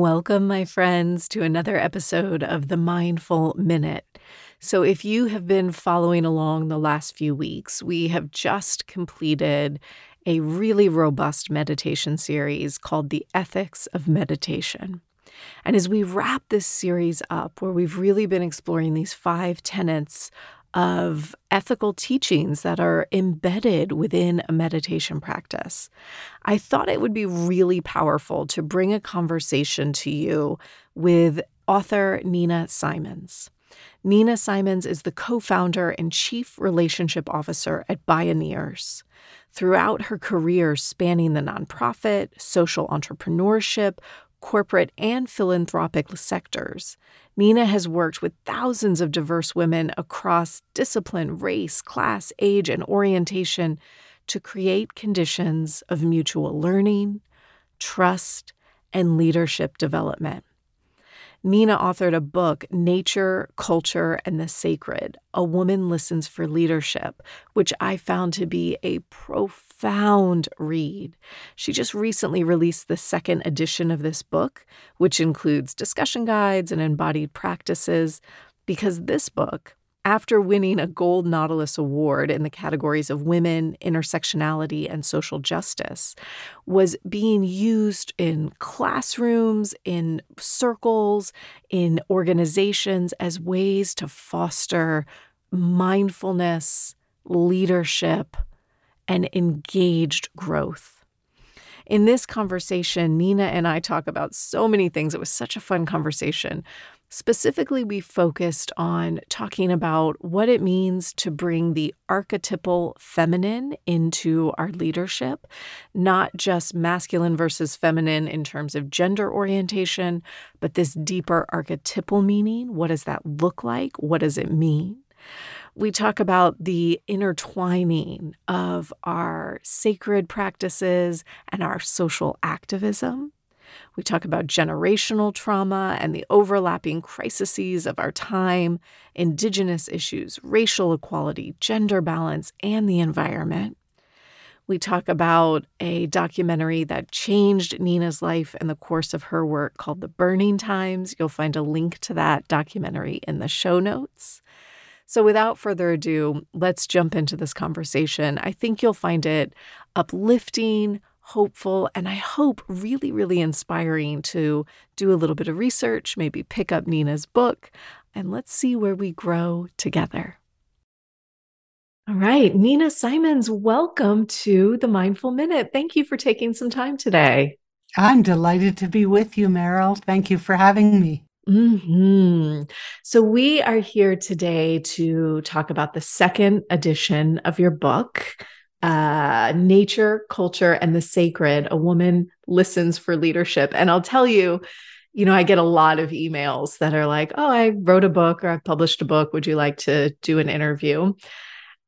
Welcome, my friends, to another episode of the Mindful Minute. So, if you have been following along the last few weeks, we have just completed a really robust meditation series called The Ethics of Meditation. And as we wrap this series up, where we've really been exploring these five tenets of ethical teachings that are embedded within a meditation practice. I thought it would be really powerful to bring a conversation to you with author Nina Simons. Nina Simons is the co founder and chief relationship officer at Bioneers. Throughout her career spanning the nonprofit, social entrepreneurship, corporate, and philanthropic sectors. Nina has worked with thousands of diverse women across discipline, race, class, age, and orientation to create conditions of mutual learning, trust, and leadership development. Nina authored a book, Nature, Culture, and the Sacred A Woman Listens for Leadership, which I found to be a profound read. She just recently released the second edition of this book, which includes discussion guides and embodied practices, because this book, after winning a Gold Nautilus Award in the categories of women, intersectionality, and social justice, was being used in classrooms, in circles, in organizations as ways to foster mindfulness, leadership, and engaged growth. In this conversation, Nina and I talk about so many things. It was such a fun conversation. Specifically, we focused on talking about what it means to bring the archetypal feminine into our leadership, not just masculine versus feminine in terms of gender orientation, but this deeper archetypal meaning. What does that look like? What does it mean? We talk about the intertwining of our sacred practices and our social activism. We talk about generational trauma and the overlapping crises of our time, Indigenous issues, racial equality, gender balance, and the environment. We talk about a documentary that changed Nina's life in the course of her work called The Burning Times. You'll find a link to that documentary in the show notes. So, without further ado, let's jump into this conversation. I think you'll find it uplifting, hopeful, and I hope really, really inspiring to do a little bit of research, maybe pick up Nina's book, and let's see where we grow together. All right, Nina Simons, welcome to the Mindful Minute. Thank you for taking some time today. I'm delighted to be with you, Meryl. Thank you for having me. Mm-hmm. So, we are here today to talk about the second edition of your book, uh, nature, culture, and the sacred, a woman listens for leadership. And I'll tell you, you know, I get a lot of emails that are like, oh, I wrote a book or I've published a book. Would you like to do an interview?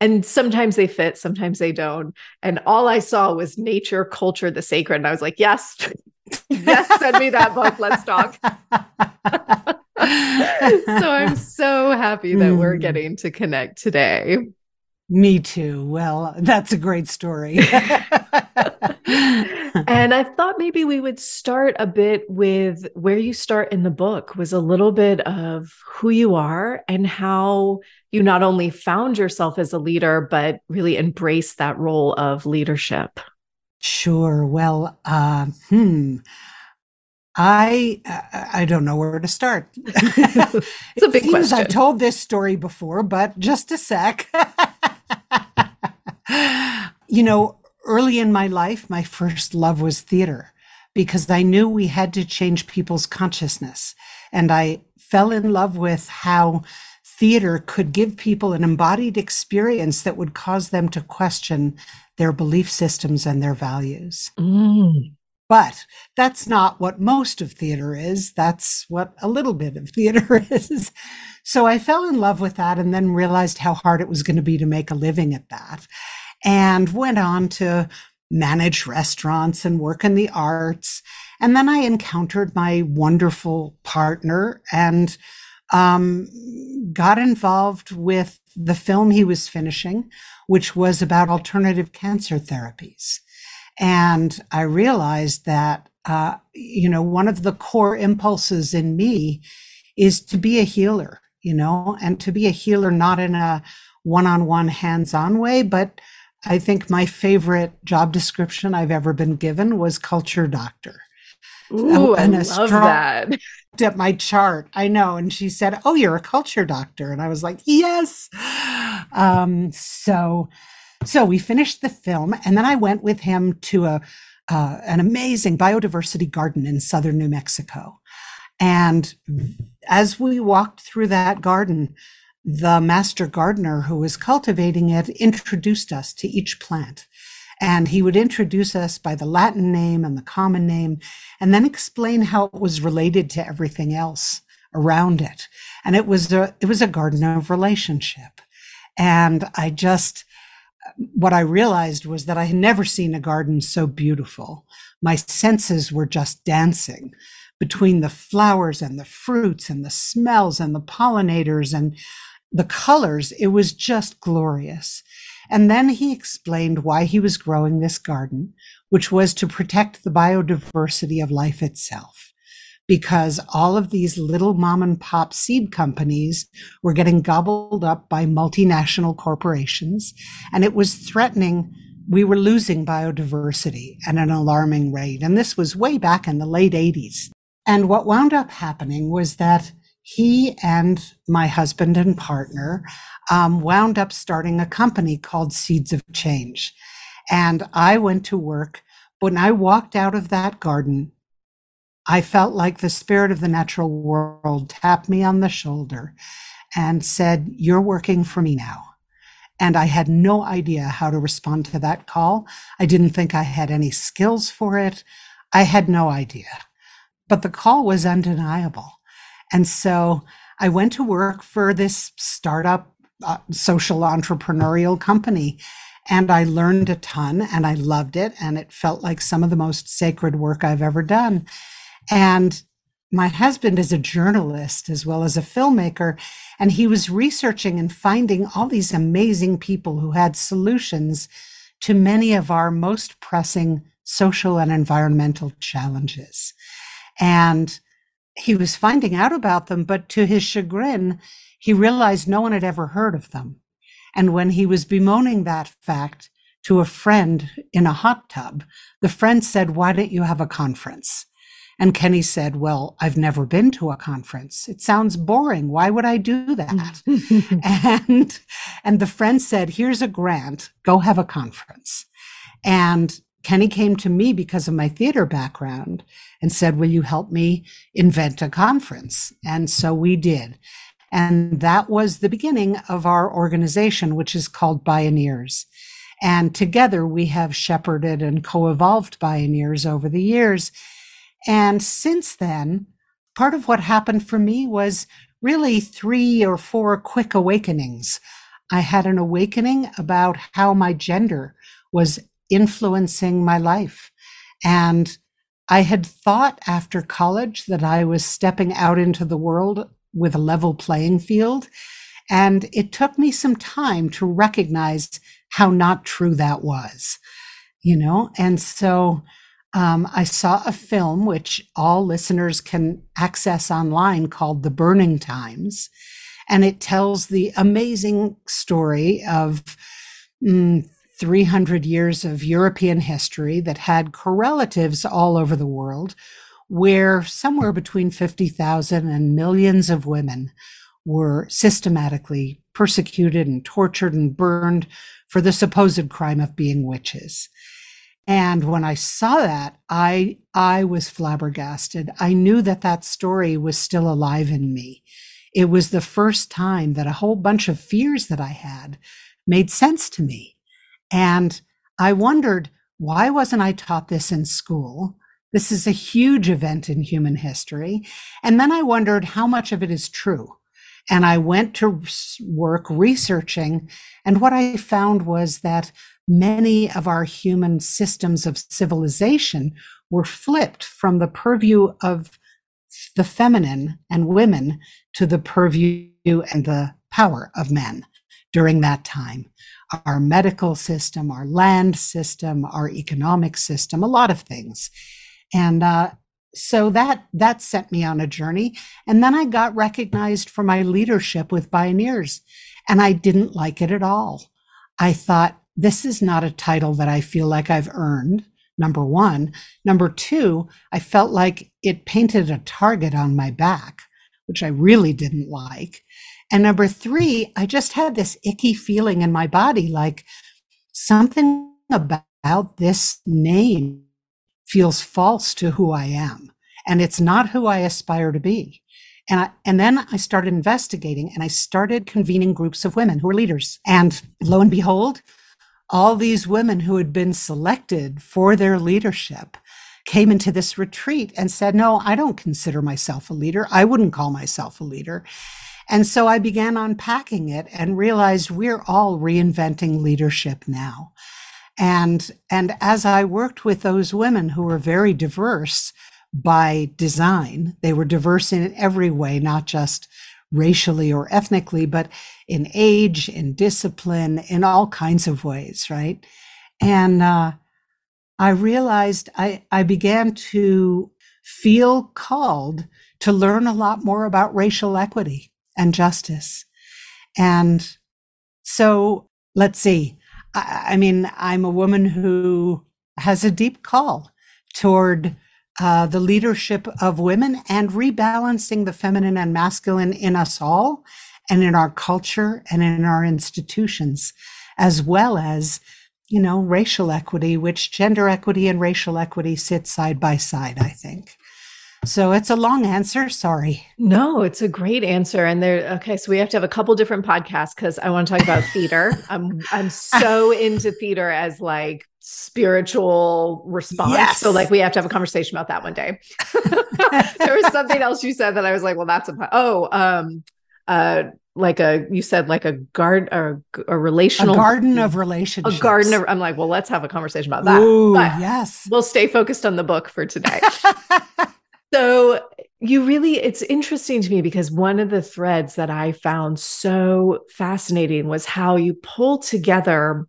And sometimes they fit, sometimes they don't. And all I saw was nature, culture, the sacred. And I was like, yes, yes, send me that book. Let's talk. so I'm so happy that we're hmm. getting to connect today. Me too. Well, that's a great story. and I thought maybe we would start a bit with where you start in the book was a little bit of who you are and how you not only found yourself as a leader, but really embraced that role of leadership. Sure. Well, uh, hmm. I I don't know where to start. it's a big question. I've told this story before, but just a sec. you know, early in my life, my first love was theater because I knew we had to change people's consciousness. And I fell in love with how theater could give people an embodied experience that would cause them to question their belief systems and their values. Mm. But that's not what most of theater is. That's what a little bit of theater is. So I fell in love with that and then realized how hard it was going to be to make a living at that and went on to manage restaurants and work in the arts. And then I encountered my wonderful partner and um, got involved with the film he was finishing, which was about alternative cancer therapies. And I realized that, uh, you know, one of the core impulses in me is to be a healer, you know, and to be a healer not in a one on one, hands on way, but I think my favorite job description I've ever been given was culture doctor. Ooh, and I love that. At my chart, I know, and she said, "Oh, you're a culture doctor," and I was like, "Yes." Um, so, so we finished the film, and then I went with him to a uh, an amazing biodiversity garden in southern New Mexico, and as we walked through that garden, the master gardener who was cultivating it introduced us to each plant. And he would introduce us by the Latin name and the common name, and then explain how it was related to everything else around it. And it was a, it was a garden of relationship. And I just, what I realized was that I had never seen a garden so beautiful. My senses were just dancing between the flowers and the fruits and the smells and the pollinators and the colors, it was just glorious. And then he explained why he was growing this garden, which was to protect the biodiversity of life itself. Because all of these little mom and pop seed companies were getting gobbled up by multinational corporations, and it was threatening. We were losing biodiversity at an alarming rate. And this was way back in the late 80s. And what wound up happening was that he and my husband and partner um, wound up starting a company called Seeds of Change. And I went to work. When I walked out of that garden, I felt like the spirit of the natural world tapped me on the shoulder and said, You're working for me now. And I had no idea how to respond to that call. I didn't think I had any skills for it. I had no idea. But the call was undeniable. And so I went to work for this startup uh, social entrepreneurial company. And I learned a ton and I loved it. And it felt like some of the most sacred work I've ever done. And my husband is a journalist as well as a filmmaker. And he was researching and finding all these amazing people who had solutions to many of our most pressing social and environmental challenges. And he was finding out about them, but to his chagrin, he realized no one had ever heard of them. And when he was bemoaning that fact to a friend in a hot tub, the friend said, Why don't you have a conference? And Kenny said, Well, I've never been to a conference. It sounds boring. Why would I do that? and, and the friend said, Here's a grant. Go have a conference. And Kenny came to me because of my theater background and said, Will you help me invent a conference? And so we did. And that was the beginning of our organization, which is called Bioneers. And together we have shepherded and co evolved Bioneers over the years. And since then, part of what happened for me was really three or four quick awakenings. I had an awakening about how my gender was influencing my life. And I had thought after college that I was stepping out into the world with a level playing field. And it took me some time to recognize how not true that was, you know? And so um, I saw a film which all listeners can access online called The Burning Times. And it tells the amazing story of mm, 300 years of European history that had correlatives all over the world, where somewhere between 50,000 and millions of women were systematically persecuted and tortured and burned for the supposed crime of being witches. And when I saw that, I I was flabbergasted. I knew that that story was still alive in me. It was the first time that a whole bunch of fears that I had made sense to me. And I wondered, why wasn't I taught this in school? This is a huge event in human history. And then I wondered how much of it is true. And I went to work researching. And what I found was that many of our human systems of civilization were flipped from the purview of the feminine and women to the purview and the power of men during that time. Our medical system, our land system, our economic system, a lot of things. And uh, so that that sent me on a journey. And then I got recognized for my leadership with Bioneers, and I didn't like it at all. I thought, this is not a title that I feel like I've earned. Number one. Number two, I felt like it painted a target on my back, which I really didn't like. And number three, I just had this icky feeling in my body like something about this name feels false to who I am. And it's not who I aspire to be. And I, and then I started investigating and I started convening groups of women who are leaders. And lo and behold, all these women who had been selected for their leadership came into this retreat and said, No, I don't consider myself a leader. I wouldn't call myself a leader. And so I began unpacking it and realized we're all reinventing leadership now. And, and as I worked with those women who were very diverse by design, they were diverse in every way, not just racially or ethnically, but in age, in discipline, in all kinds of ways, right? And uh, I realized I, I began to feel called to learn a lot more about racial equity and justice. And so let's see. I, I mean, I'm a woman who has a deep call toward uh, the leadership of women and rebalancing the feminine and masculine in us all and in our culture and in our institutions, as well as, you know, racial equity, which gender equity and racial equity sit side by side, I think. So it's a long answer. Sorry. No, it's a great answer. And there, okay, so we have to have a couple different podcasts because I want to talk about theater. I'm I'm so into theater as like spiritual response. Yes. So like we have to have a conversation about that one day. there was something else you said that I was like, well, that's a oh, um, uh, like a you said like a guard or a relational a garden of relationships. A garden of I'm like, well, let's have a conversation about that. Ooh, but yes. We'll stay focused on the book for today. so you really it's interesting to me because one of the threads that I found so fascinating was how you pull together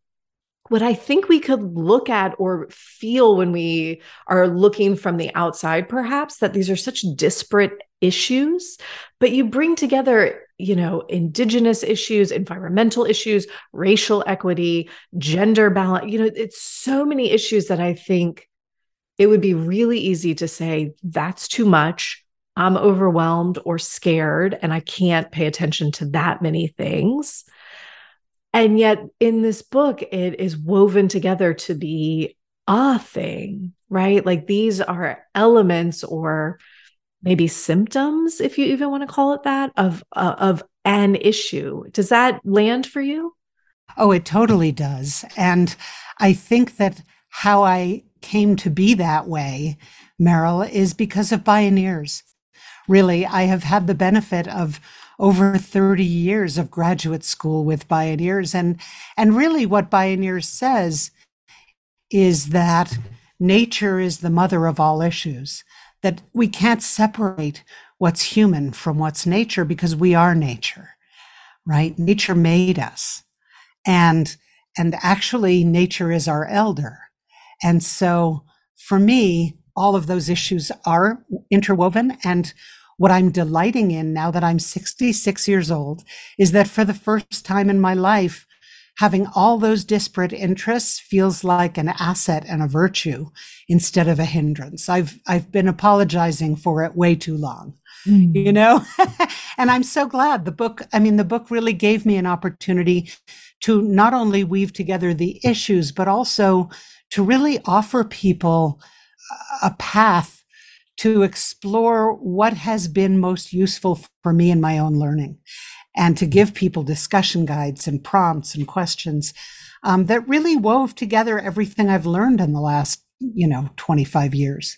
what I think we could look at or feel when we are looking from the outside, perhaps, that these are such disparate issues, but you bring together, you know, indigenous issues, environmental issues, racial equity, gender balance. You know, it's so many issues that I think it would be really easy to say, that's too much. I'm overwhelmed or scared, and I can't pay attention to that many things. And yet, in this book, it is woven together to be a thing, right? Like these are elements or maybe symptoms, if you even want to call it that, of uh, of an issue. Does that land for you? Oh, it totally does. And I think that how I came to be that way, Meryl, is because of Bioneers. Really, I have had the benefit of over 30 years of graduate school with Bioneers And, and really, what Bioneers says is that nature is the mother of all issues, that we can't separate what's human from what's nature because we are nature, right? Nature made us. And, and actually, nature is our elder. And so, for me, all of those issues are interwoven. And what I'm delighting in now that I'm 66 years old is that for the first time in my life, having all those disparate interests feels like an asset and a virtue instead of a hindrance. I've I've been apologizing for it way too long. Mm. You know? and I'm so glad the book, I mean the book really gave me an opportunity to not only weave together the issues but also to really offer people a path to explore what has been most useful for me in my own learning and to give people discussion guides and prompts and questions um, that really wove together everything I've learned in the last, you know, 25 years.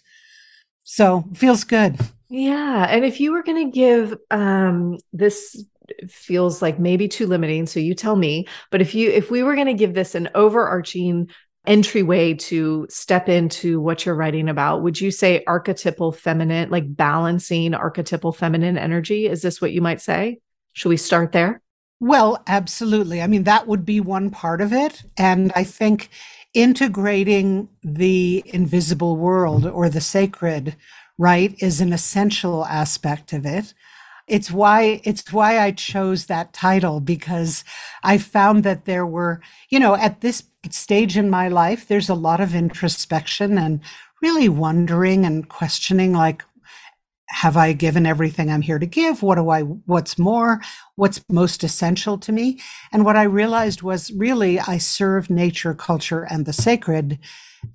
So feels good. Yeah. And if you were going to give um, this feels like maybe too limiting so you tell me but if you if we were going to give this an overarching entryway to step into what you're writing about would you say archetypal feminine like balancing archetypal feminine energy is this what you might say should we start there? Well, absolutely. I mean, that would be one part of it. And I think integrating the invisible world or the sacred, right, is an essential aspect of it. It's why it's why I chose that title because I found that there were, you know, at this stage in my life, there's a lot of introspection and really wondering and questioning like have I given everything I'm here to give? What do I, what's more? What's most essential to me? And what I realized was really I serve nature, culture, and the sacred.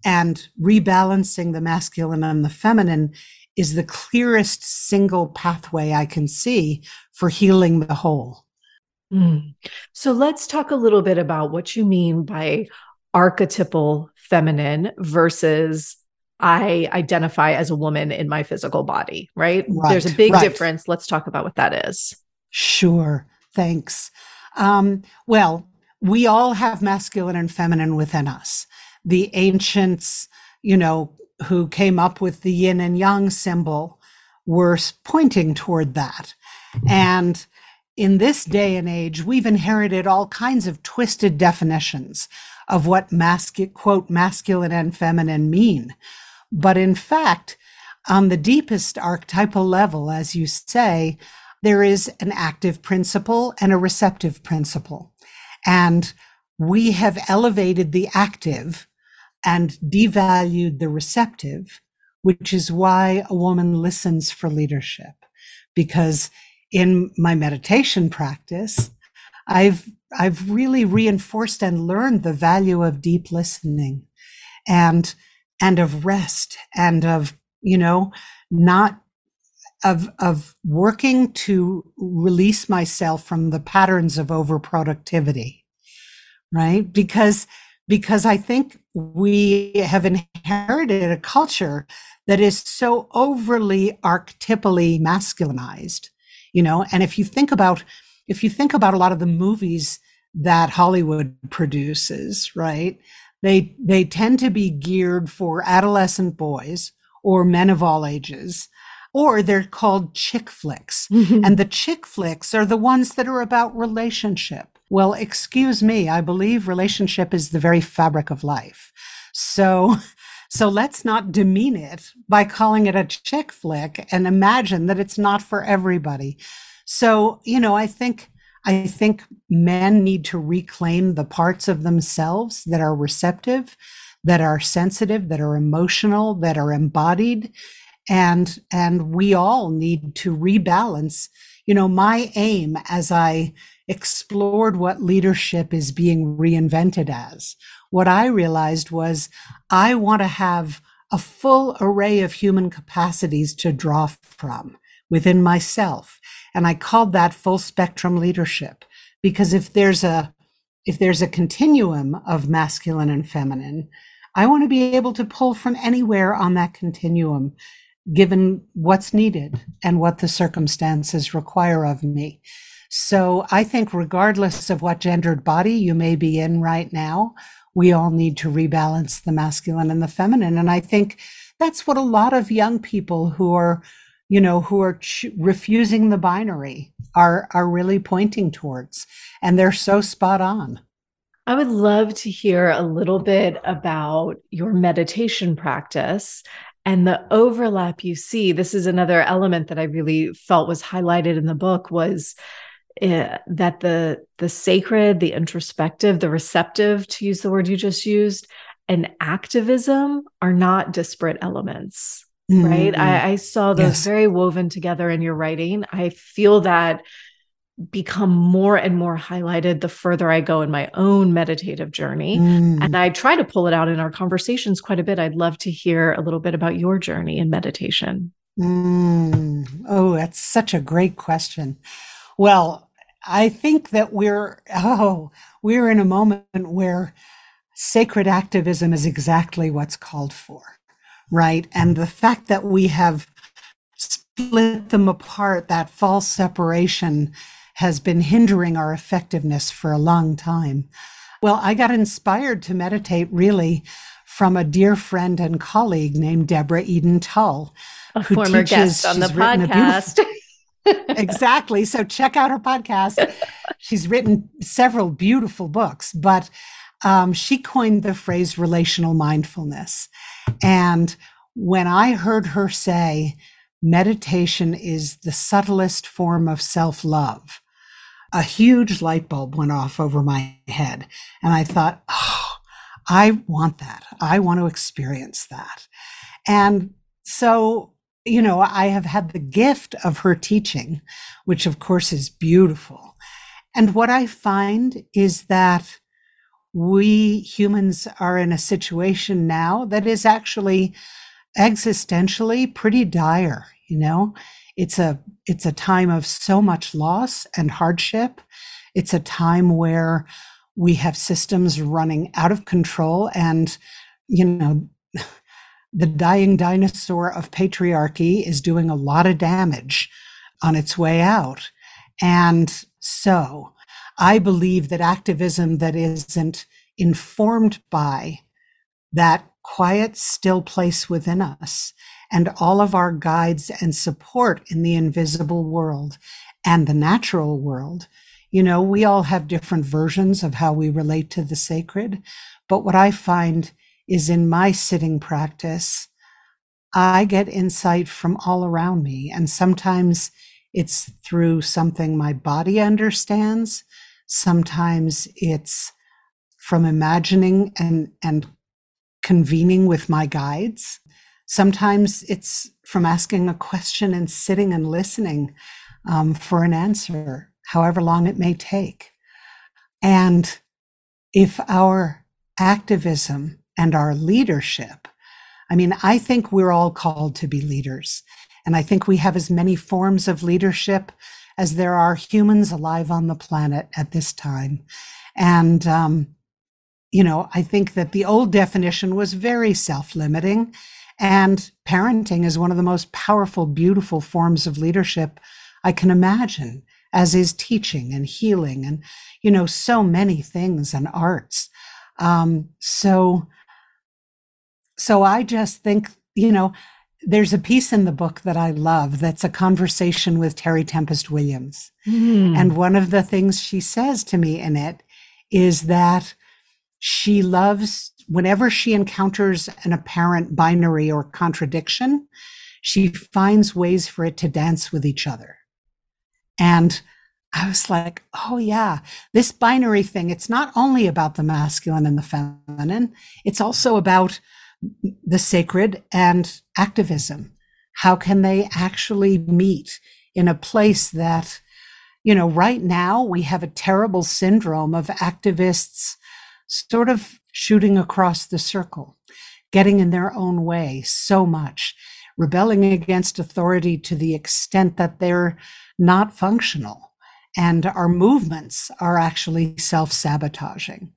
And rebalancing the masculine and the feminine is the clearest single pathway I can see for healing the whole. Mm. So let's talk a little bit about what you mean by archetypal feminine versus I identify as a woman in my physical body, right? right There's a big right. difference. Let's talk about what that is. Sure. Thanks. Um, well, we all have masculine and feminine within us. The ancients, you know, who came up with the yin and yang symbol were pointing toward that. And in this day and age, we've inherited all kinds of twisted definitions of what mascu- quote masculine and feminine mean. But in fact, on the deepest archetypal level, as you say, there is an active principle and a receptive principle. And we have elevated the active and devalued the receptive, which is why a woman listens for leadership. Because in my meditation practice, I've, I've really reinforced and learned the value of deep listening. And and of rest and of, you know, not of of working to release myself from the patterns of overproductivity right? Because because i think we have inherited a culture that is so overly archetypally masculinized you know? And if you think about if you think about a lot of the movies that hollywood produces right they they tend to be geared for adolescent boys or men of all ages or they're called chick flicks. Mm-hmm. And the chick flicks are the ones that are about relationship. Well, excuse me, I believe relationship is the very fabric of life. So so let's not demean it by calling it a chick flick and imagine that it's not for everybody. So, you know, I think I think men need to reclaim the parts of themselves that are receptive, that are sensitive, that are emotional, that are embodied. And, and we all need to rebalance. You know, my aim as I explored what leadership is being reinvented as, what I realized was I want to have a full array of human capacities to draw from within myself. And I called that full spectrum leadership because if there's a if there's a continuum of masculine and feminine, I want to be able to pull from anywhere on that continuum, given what's needed and what the circumstances require of me. So I think, regardless of what gendered body you may be in right now, we all need to rebalance the masculine and the feminine. And I think that's what a lot of young people who are you know, who are ch- refusing the binary are are really pointing towards, and they're so spot on. I would love to hear a little bit about your meditation practice and the overlap you see. This is another element that I really felt was highlighted in the book was uh, that the the sacred, the introspective, the receptive, to use the word you just used, and activism are not disparate elements. Mm-hmm. Right. I, I, saw those yes. very woven together in your writing. I feel that become more and more highlighted the further I go in my own meditative journey. Mm. And I try to pull it out in our conversations quite a bit. I'd love to hear a little bit about your journey in meditation. Mm. Oh, that's such a great question. Well, I think that we're, oh, we're in a moment where sacred activism is exactly what's called for, right? And the fact that we have split them apart, that false separation, has been hindering our effectiveness for a long time. Well, I got inspired to meditate really from a dear friend and colleague named Deborah Eden Tull, a who former teaches, guest on the podcast. exactly. So check out her podcast. She's written several beautiful books, but um, she coined the phrase relational mindfulness. And when I heard her say, meditation is the subtlest form of self love, a huge light bulb went off over my head. And I thought, oh, I want that. I want to experience that. And so, you know, I have had the gift of her teaching, which of course is beautiful. And what I find is that we humans are in a situation now that is actually existentially pretty dire, you know? It's a it's a time of so much loss and hardship. It's a time where we have systems running out of control and you know the dying dinosaur of patriarchy is doing a lot of damage on its way out. And so I believe that activism that isn't informed by that quiet, still place within us and all of our guides and support in the invisible world and the natural world. You know, we all have different versions of how we relate to the sacred. But what I find is in my sitting practice, I get insight from all around me. And sometimes it's through something my body understands. Sometimes it's from imagining and, and convening with my guides. Sometimes it's from asking a question and sitting and listening um, for an answer, however long it may take. And if our activism and our leadership, I mean, I think we're all called to be leaders. And I think we have as many forms of leadership as there are humans alive on the planet at this time. And um, you know, I think that the old definition was very self limiting. And parenting is one of the most powerful, beautiful forms of leadership I can imagine, as is teaching and healing and, you know, so many things and arts. Um, so, so I just think, you know, there's a piece in the book that I love that's a conversation with Terry Tempest Williams. Mm. And one of the things she says to me in it is that she loves, whenever she encounters an apparent binary or contradiction, she finds ways for it to dance with each other. And I was like, oh, yeah, this binary thing, it's not only about the masculine and the feminine, it's also about the sacred and activism. How can they actually meet in a place that, you know, right now we have a terrible syndrome of activists sort of shooting across the circle, getting in their own way so much, rebelling against authority to the extent that they're not functional. And our movements are actually self sabotaging.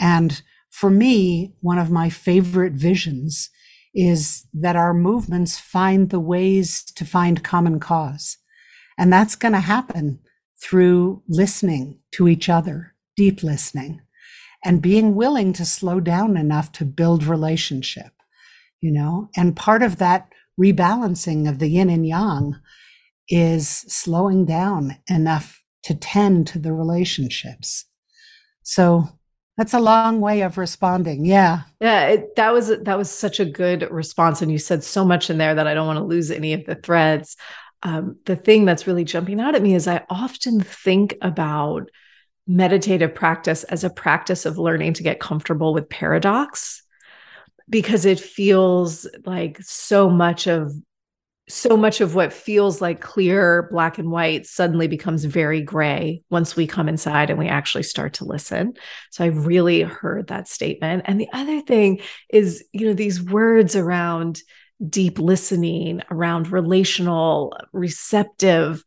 And for me, one of my favorite visions is that our movements find the ways to find common cause. And that's going to happen through listening to each other, deep listening, and being willing to slow down enough to build relationship, you know? And part of that rebalancing of the yin and yang is slowing down enough to tend to the relationships. So that's a long way of responding. Yeah. Yeah, it, that was that was such a good response and you said so much in there that I don't want to lose any of the threads. um, the thing that's really jumping out at me is I often think about meditative practice as a practice of learning to get comfortable with paradox because it feels like so much of so much of what feels like clear black and white suddenly becomes very gray once we come inside and we actually start to listen. So i really heard that statement. And the other thing is you know these words around deep listening around relational receptive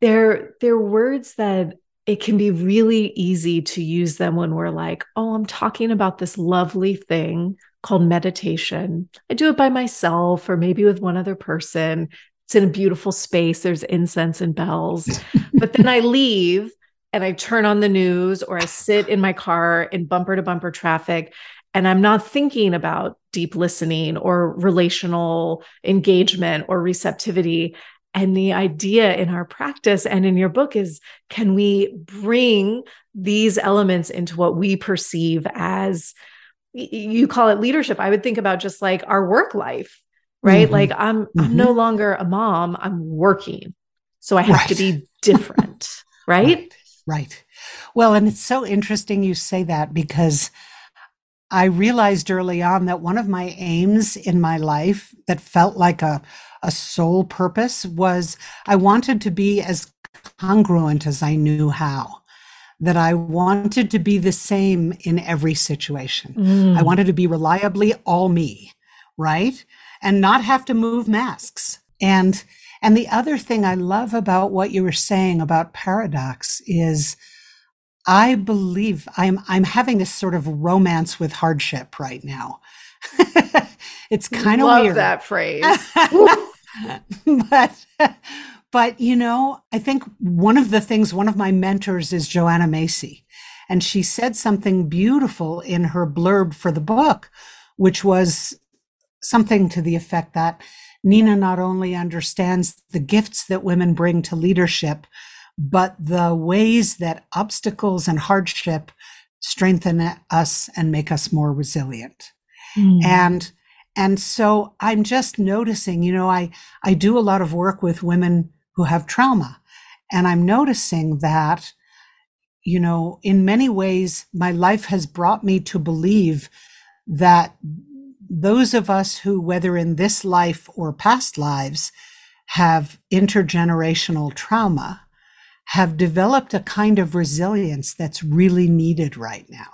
they're they're words that it can be really easy to use them when we're like oh i'm talking about this lovely thing called meditation. I do it by myself or maybe with one other person. It's in a beautiful space, there's incense and bells. but then I leave and I turn on the news or I sit in my car in bumper to bumper traffic and I'm not thinking about deep listening or relational engagement or receptivity. And the idea in our practice and in your book is can we bring these elements into what we perceive as you call it leadership i would think about just like our work life right mm-hmm. like i'm mm-hmm. i'm no longer a mom i'm working so i have right. to be different right? right right well and it's so interesting you say that because i realized early on that one of my aims in my life that felt like a a soul purpose was i wanted to be as congruent as i knew how that I wanted to be the same in every situation. Mm. I wanted to be reliably all me, right? And not have to move masks. And and the other thing I love about what you were saying about paradox is I believe I'm I'm having this sort of romance with hardship right now. it's kind of weird. Love that phrase. but but, you know, I think one of the things, one of my mentors is Joanna Macy. And she said something beautiful in her blurb for the book, which was something to the effect that Nina not only understands the gifts that women bring to leadership, but the ways that obstacles and hardship strengthen us and make us more resilient. Mm. And and so I'm just noticing, you know, I I do a lot of work with women who have trauma. And I'm noticing that, you know, in many ways, my life has brought me to believe that those of us who, whether in this life or past lives, have intergenerational trauma, have developed a kind of resilience that's really needed right now.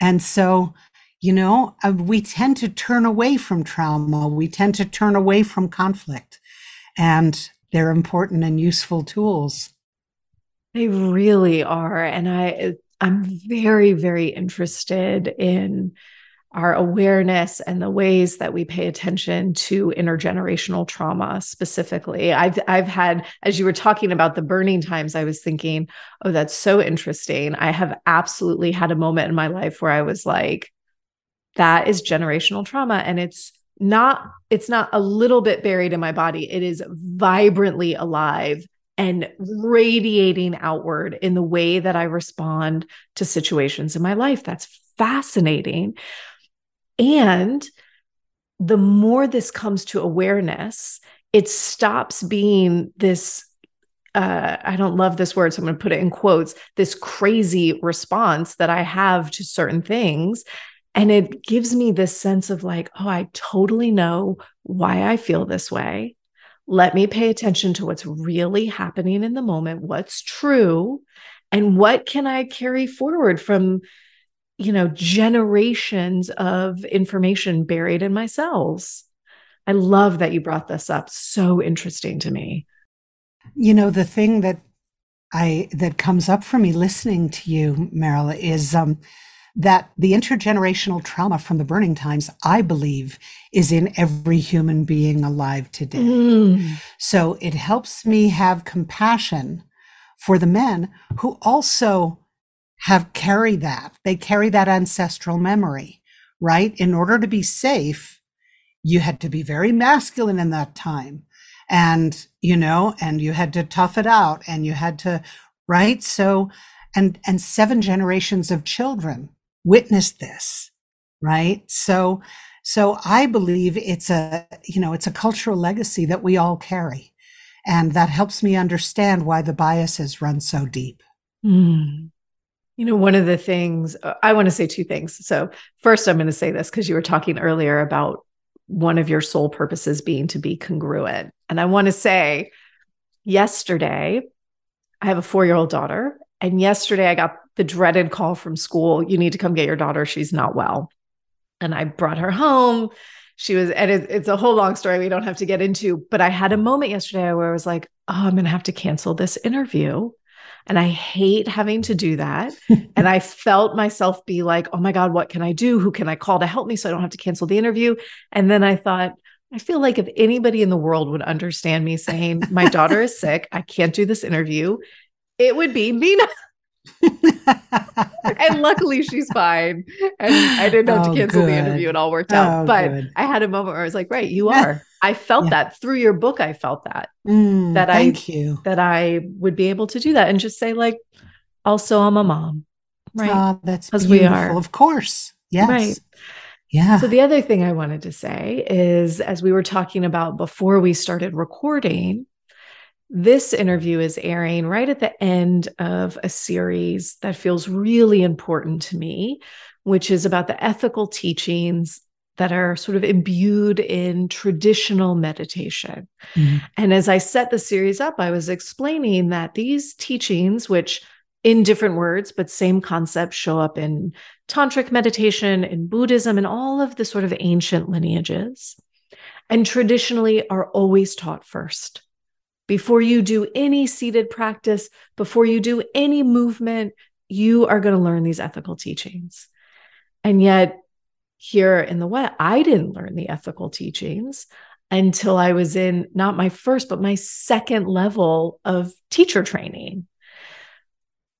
And so, you know, uh, we tend to turn away from trauma, we tend to turn away from conflict. And they're important and useful tools. They really are. And I, I'm very, very interested in our awareness and the ways that we pay attention to intergenerational trauma specifically. I've I've had as you were talking about the burning times I was thinking, oh that's so interesting. I have absolutely had a moment in my life where I was like that is generational trauma and it's not it's not a little bit buried in my body. It is vibrantly alive and radiating outward in the way that i respond to situations in my life. That's fascinating. And the more this comes to awareness it stops being this uh, I don't love this word, so I'm going to put it in quotes this crazy response that I have to certain things. And it gives me this sense of like, oh, I totally know why I feel this way. Let me pay attention to what's really happening in the moment, what's true, and what can I carry forward from, you know, generations of information buried in my cells. I love that you brought this up. So interesting to me. You know, the thing that I that comes up for me listening to you, Meryl, is um, that the intergenerational trauma from the burning times, I believe, is in every human being alive today. Mm. So it helps me have compassion for the men who also have carried that. They carry that ancestral memory, right? In order to be safe, you had to be very masculine in that time. And, you know, and you had to tough it out and you had to, right? So, and, and seven generations of children witnessed this, right? So, So I believe it's a, you know, it's a cultural legacy that we all carry. And that helps me understand why the biases run so deep. Mm. You know, one of the things uh, I want to say two things. So, first, I'm going to say this because you were talking earlier about one of your sole purposes being to be congruent. And I want to say, yesterday, I have a four year old daughter. And yesterday, I got the dreaded call from school you need to come get your daughter. She's not well. And I brought her home. She was, and it, it's a whole long story we don't have to get into. But I had a moment yesterday where I was like, oh, I'm going to have to cancel this interview and I hate having to do that. and I felt myself be like, oh my God, what can I do? Who can I call to help me so I don't have to cancel the interview? And then I thought, I feel like if anybody in the world would understand me saying, my daughter is sick, I can't do this interview, it would be Nina. And luckily she's fine. And I didn't have oh, to cancel good. the interview. It all worked out. Oh, but good. I had a moment where I was like, right, you are. I felt yeah. that through your book. I felt that. Mm, that I you. that I would be able to do that and just say, like, also I'm a mom. Right. Oh, that's because we are. Of course. Yes. Right. Yeah. So the other thing I wanted to say is as we were talking about before we started recording, this interview is airing right at the end of a series that feels really important to me, which is about the ethical teachings that are sort of imbued in traditional meditation. Mm-hmm. And as I set the series up, I was explaining that these teachings, which in different words, but same concepts show up in tantric meditation, in Buddhism, and all of the sort of ancient lineages, and traditionally are always taught first. Before you do any seated practice, before you do any movement, you are going to learn these ethical teachings. And yet, here in the West, I didn't learn the ethical teachings until I was in not my first, but my second level of teacher training.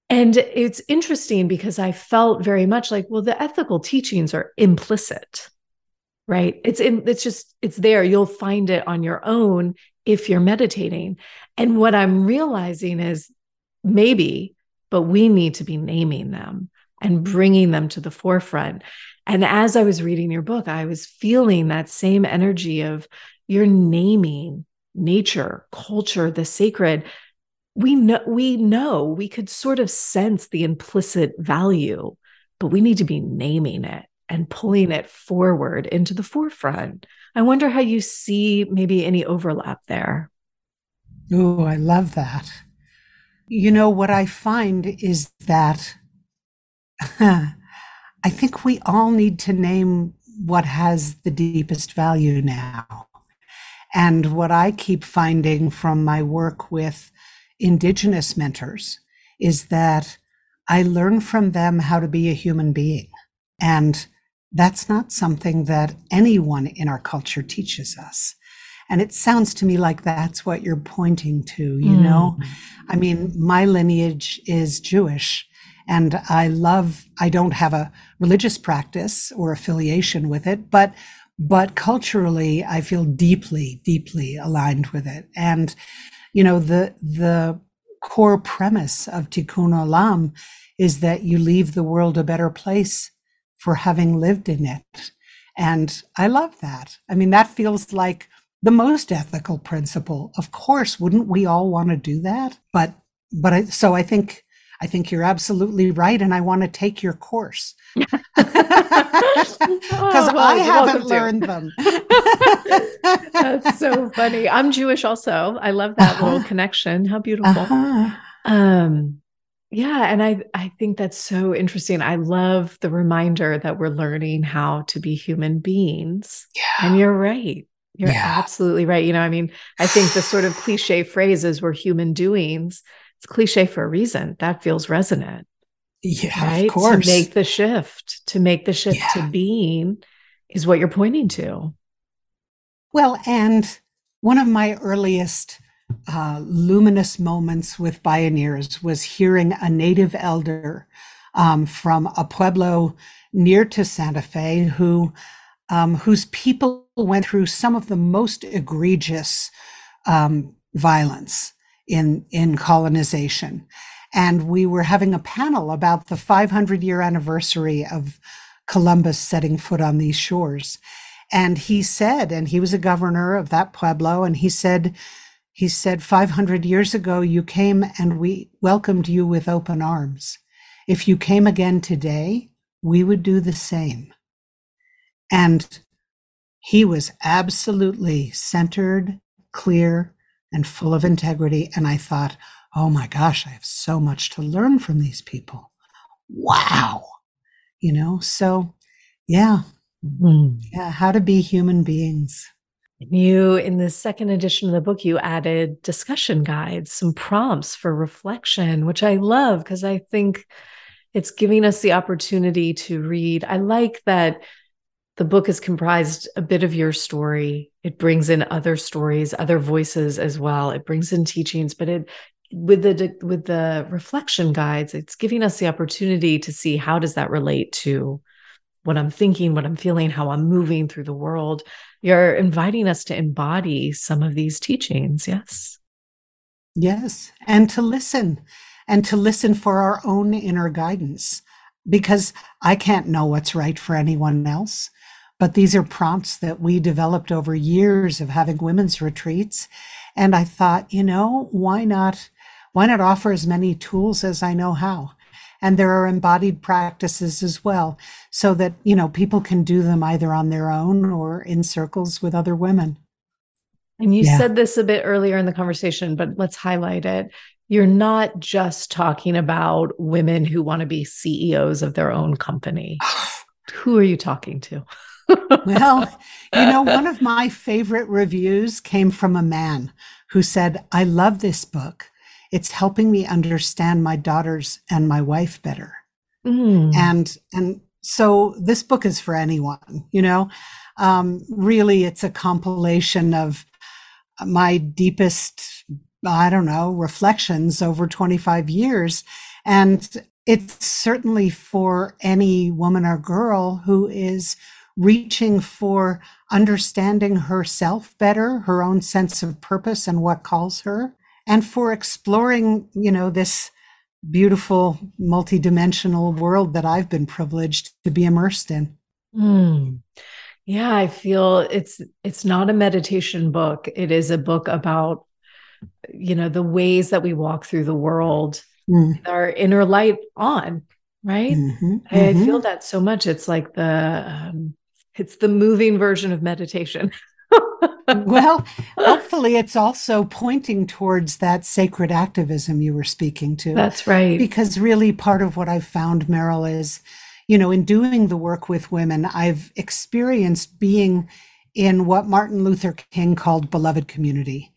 And it's interesting because I felt very much like, well, the ethical teachings are implicit, right? It's in, it's just, it's there. You'll find it on your own if you're meditating. And what I'm realizing is maybe, but we need to be naming them and bringing them to the forefront. And as I was reading your book, I was feeling that same energy of you're naming nature, culture, the sacred. We know we know we could sort of sense the implicit value, but we need to be naming it and pulling it forward into the forefront. I wonder how you see maybe any overlap there. Oh, I love that. You know, what I find is that I think we all need to name what has the deepest value now. And what I keep finding from my work with Indigenous mentors is that I learn from them how to be a human being. And that's not something that anyone in our culture teaches us. And it sounds to me like that's what you're pointing to, you mm. know? I mean, my lineage is Jewish and I love, I don't have a religious practice or affiliation with it, but but culturally I feel deeply, deeply aligned with it. And, you know, the the core premise of Tikkun Olam is that you leave the world a better place for having lived in it. And I love that. I mean, that feels like the most ethical principle. Of course, wouldn't we all want to do that? But, but I, so I think, I think you're absolutely right. And I want to take your course because oh, well, I haven't learned them. That's so funny. I'm Jewish also. I love that uh-huh. little connection. How beautiful. Uh-huh. Um, yeah, and I I think that's so interesting. I love the reminder that we're learning how to be human beings. Yeah. And you're right. You're yeah. absolutely right. You know, I mean, I think the sort of cliche phrases we're human doings. It's cliche for a reason. That feels resonant. Yeah, right? of course. To make the shift, to make the shift yeah. to being is what you're pointing to. Well, and one of my earliest uh, luminous moments with Bioneers was hearing a native elder um, from a pueblo near to Santa Fe who um, whose people went through some of the most egregious um, violence in in colonization, and we were having a panel about the 500 year anniversary of Columbus setting foot on these shores. And he said, and he was a governor of that pueblo, and he said, he said, 500 years ago, you came and we welcomed you with open arms. If you came again today, we would do the same. And he was absolutely centered, clear, and full of integrity. And I thought, oh my gosh, I have so much to learn from these people. Wow. You know, so yeah. Mm-hmm. Yeah, how to be human beings. You, in the second edition of the book, you added discussion guides, some prompts for reflection, which I love because I think it's giving us the opportunity to read. I like that the book is comprised a bit of your story. It brings in other stories, other voices as well. It brings in teachings, but it with the with the reflection guides, it's giving us the opportunity to see how does that relate to what I'm thinking, what I'm feeling, how I'm moving through the world. You're inviting us to embody some of these teachings. Yes. Yes. And to listen and to listen for our own inner guidance because I can't know what's right for anyone else. But these are prompts that we developed over years of having women's retreats. And I thought, you know, why not, why not offer as many tools as I know how? And there are embodied practices as well so that you know people can do them either on their own or in circles with other women. And you yeah. said this a bit earlier in the conversation but let's highlight it. You're not just talking about women who want to be CEOs of their own company. Who are you talking to? Well you know one of my favorite reviews came from a man who said i love this book it's helping me understand my daughters and my wife better. Mm. And and so this book is for anyone, you know. Um, really, it's a compilation of my deepest, I don't know, reflections over 25 years. And it's certainly for any woman or girl who is reaching for understanding herself better, her own sense of purpose and what calls her, and for exploring, you know, this beautiful multidimensional world that I've been privileged to be immersed in. Mm. Yeah, I feel it's it's not a meditation book. It is a book about you know the ways that we walk through the world mm. our inner light on, right? Mm-hmm, I, mm-hmm. I, feel that so much. It's like the um, it's the moving version of meditation. well, hopefully, it's also pointing towards that sacred activism you were speaking to. That's right. Because really, part of what I've found, Meryl, is, you know, in doing the work with women, I've experienced being in what Martin Luther King called beloved community.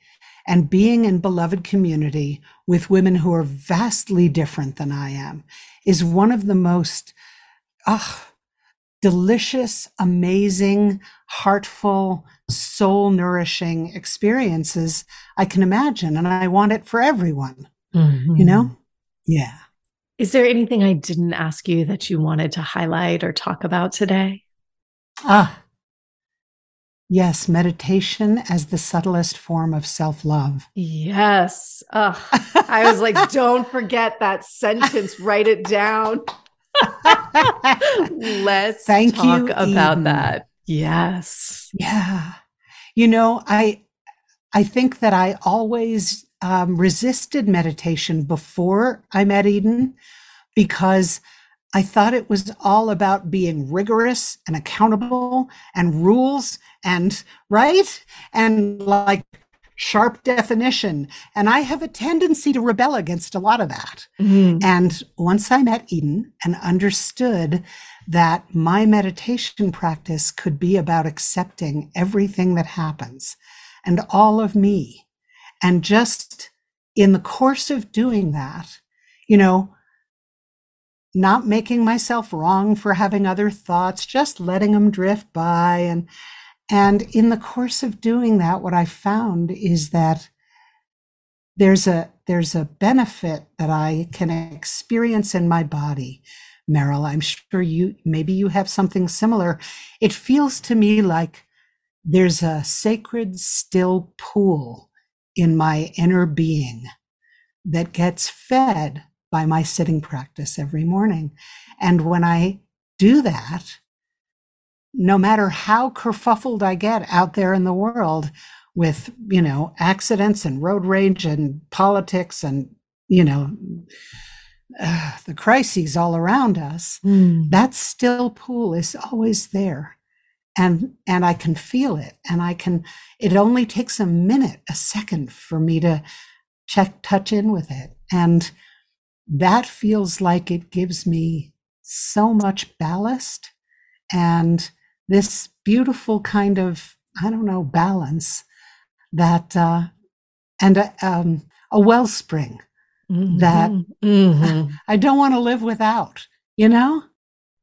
And being in beloved community with women who are vastly different than I am is one of the most, ah, delicious, amazing, heartful, soul nourishing experiences I can imagine. And I want it for everyone, mm-hmm. you know? Yeah. Is there anything I didn't ask you that you wanted to highlight or talk about today? Ah, yes, meditation as the subtlest form of self love. Yes. Ugh. I was like, don't forget that sentence, write it down. Let's Thank talk you, about Eden. that. Yes. Yeah. You know, I I think that I always um, resisted meditation before I met Eden because I thought it was all about being rigorous and accountable and rules and right and like sharp definition. And I have a tendency to rebel against a lot of that. Mm-hmm. And once I met Eden and understood that my meditation practice could be about accepting everything that happens and all of me, and just in the course of doing that, you know, not making myself wrong for having other thoughts, just letting them drift by and and in the course of doing that, what I found is that there's a there's a benefit that I can experience in my body. Meryl, I'm sure you maybe you have something similar. It feels to me like there's a sacred still pool in my inner being that gets fed by my sitting practice every morning. And when I do that, no matter how kerfuffled I get out there in the world with, you know, accidents and road rage and politics and, you know, uh, the crises all around us, Mm. that still pool is always there. And, and I can feel it. And I can, it only takes a minute, a second for me to check, touch in with it. And that feels like it gives me so much ballast and this beautiful kind of, I don't know, balance that, uh, and a, um, a wellspring that Mhm. Mhm. I don't want to live without, you know?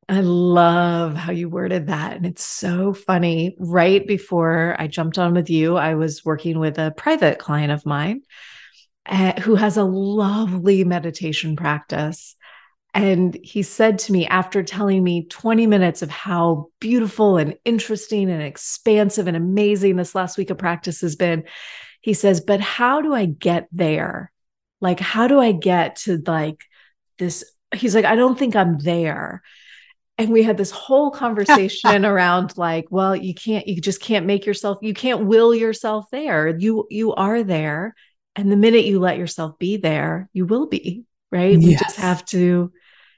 I love how you worded that. And it's so funny. Right before I jumped on with you, I was working with a private client of mine uh, who has a lovely meditation practice. And he said to me after telling me 20 minutes of how beautiful and interesting and expansive and amazing this last week of practice has been, he says, But how do I get there? Like, how do I get to like this? He's like, I don't think I'm there. And we had this whole conversation around like, well, you can't, you just can't make yourself, you can't will yourself there. You, you are there. And the minute you let yourself be there, you will be, right? We just have to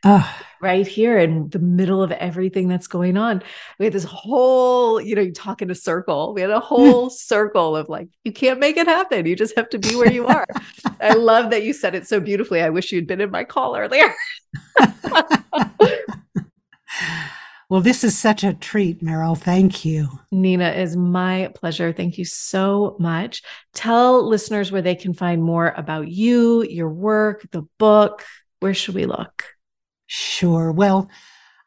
Oh, right here in the middle of everything that's going on. We had this whole, you know, you talk in a circle. We had a whole circle of like, you can't make it happen. You just have to be where you are. I love that you said it so beautifully. I wish you'd been in my call earlier. well, this is such a treat, Meryl. Thank you. Nina, is my pleasure. Thank you so much. Tell listeners where they can find more about you, your work, the book. Where should we look? Sure. Well,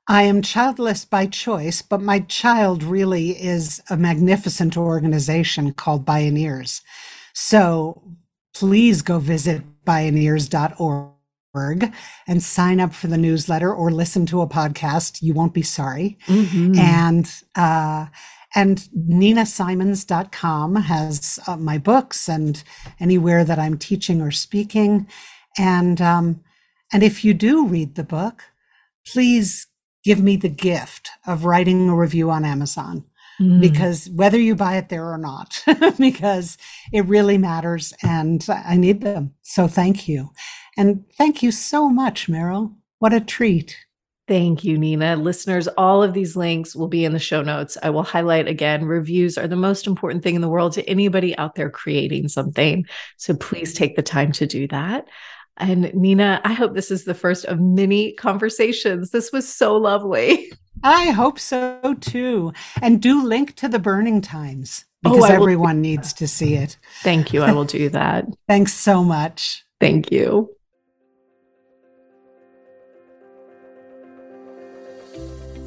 I am childless by choice, but my child really is a magnificent organization called Bioneers. So please go visit bioneers.org and sign up for the newsletter or listen to a podcast. You won't be sorry. Mhm. and uh, and ninasimons.com has uh, my books and anywhere that i'm teaching or speaking and um, and if you do read the book please give me the gift of writing a review on amazon Mm. because whether you buy it there or not because it really matters and i need them so thank you and thank you so much meryl what a treat Thank you, Nina. Listeners, all of these links will be in the show notes. I will highlight again reviews are the most important thing in the world to anybody out there creating something. So please take the time to do that. And Nina, I hope this is the first of many conversations. This was so lovely. I hope so too. And do link to the burning times Oh, because I will- everyone needs to see it. Thank you. I will do that. Thanks so much. Thank you.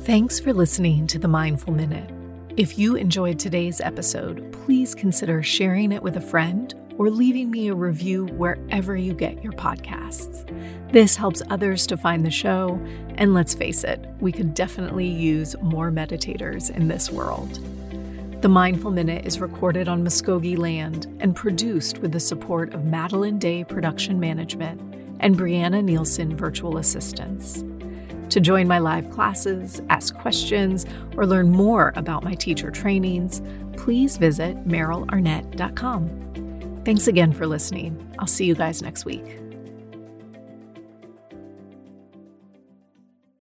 Thanks for listening to the Mindful Minute. If you enjoyed today's episode, please consider sharing it with a friend or leaving me a review wherever you get your podcasts. This helps others to find the show, and let's face it, we could definitely use more meditators in this world. The Mindful Minute is recorded on Muskogee land and produced with the support of Madeline Day Production Management and Brianna Nielsen Virtual Assistants. To join my live classes, ask questions, or learn more about my teacher trainings, please visit merylarnett.com. Thanks again for listening. I'll see you guys next week.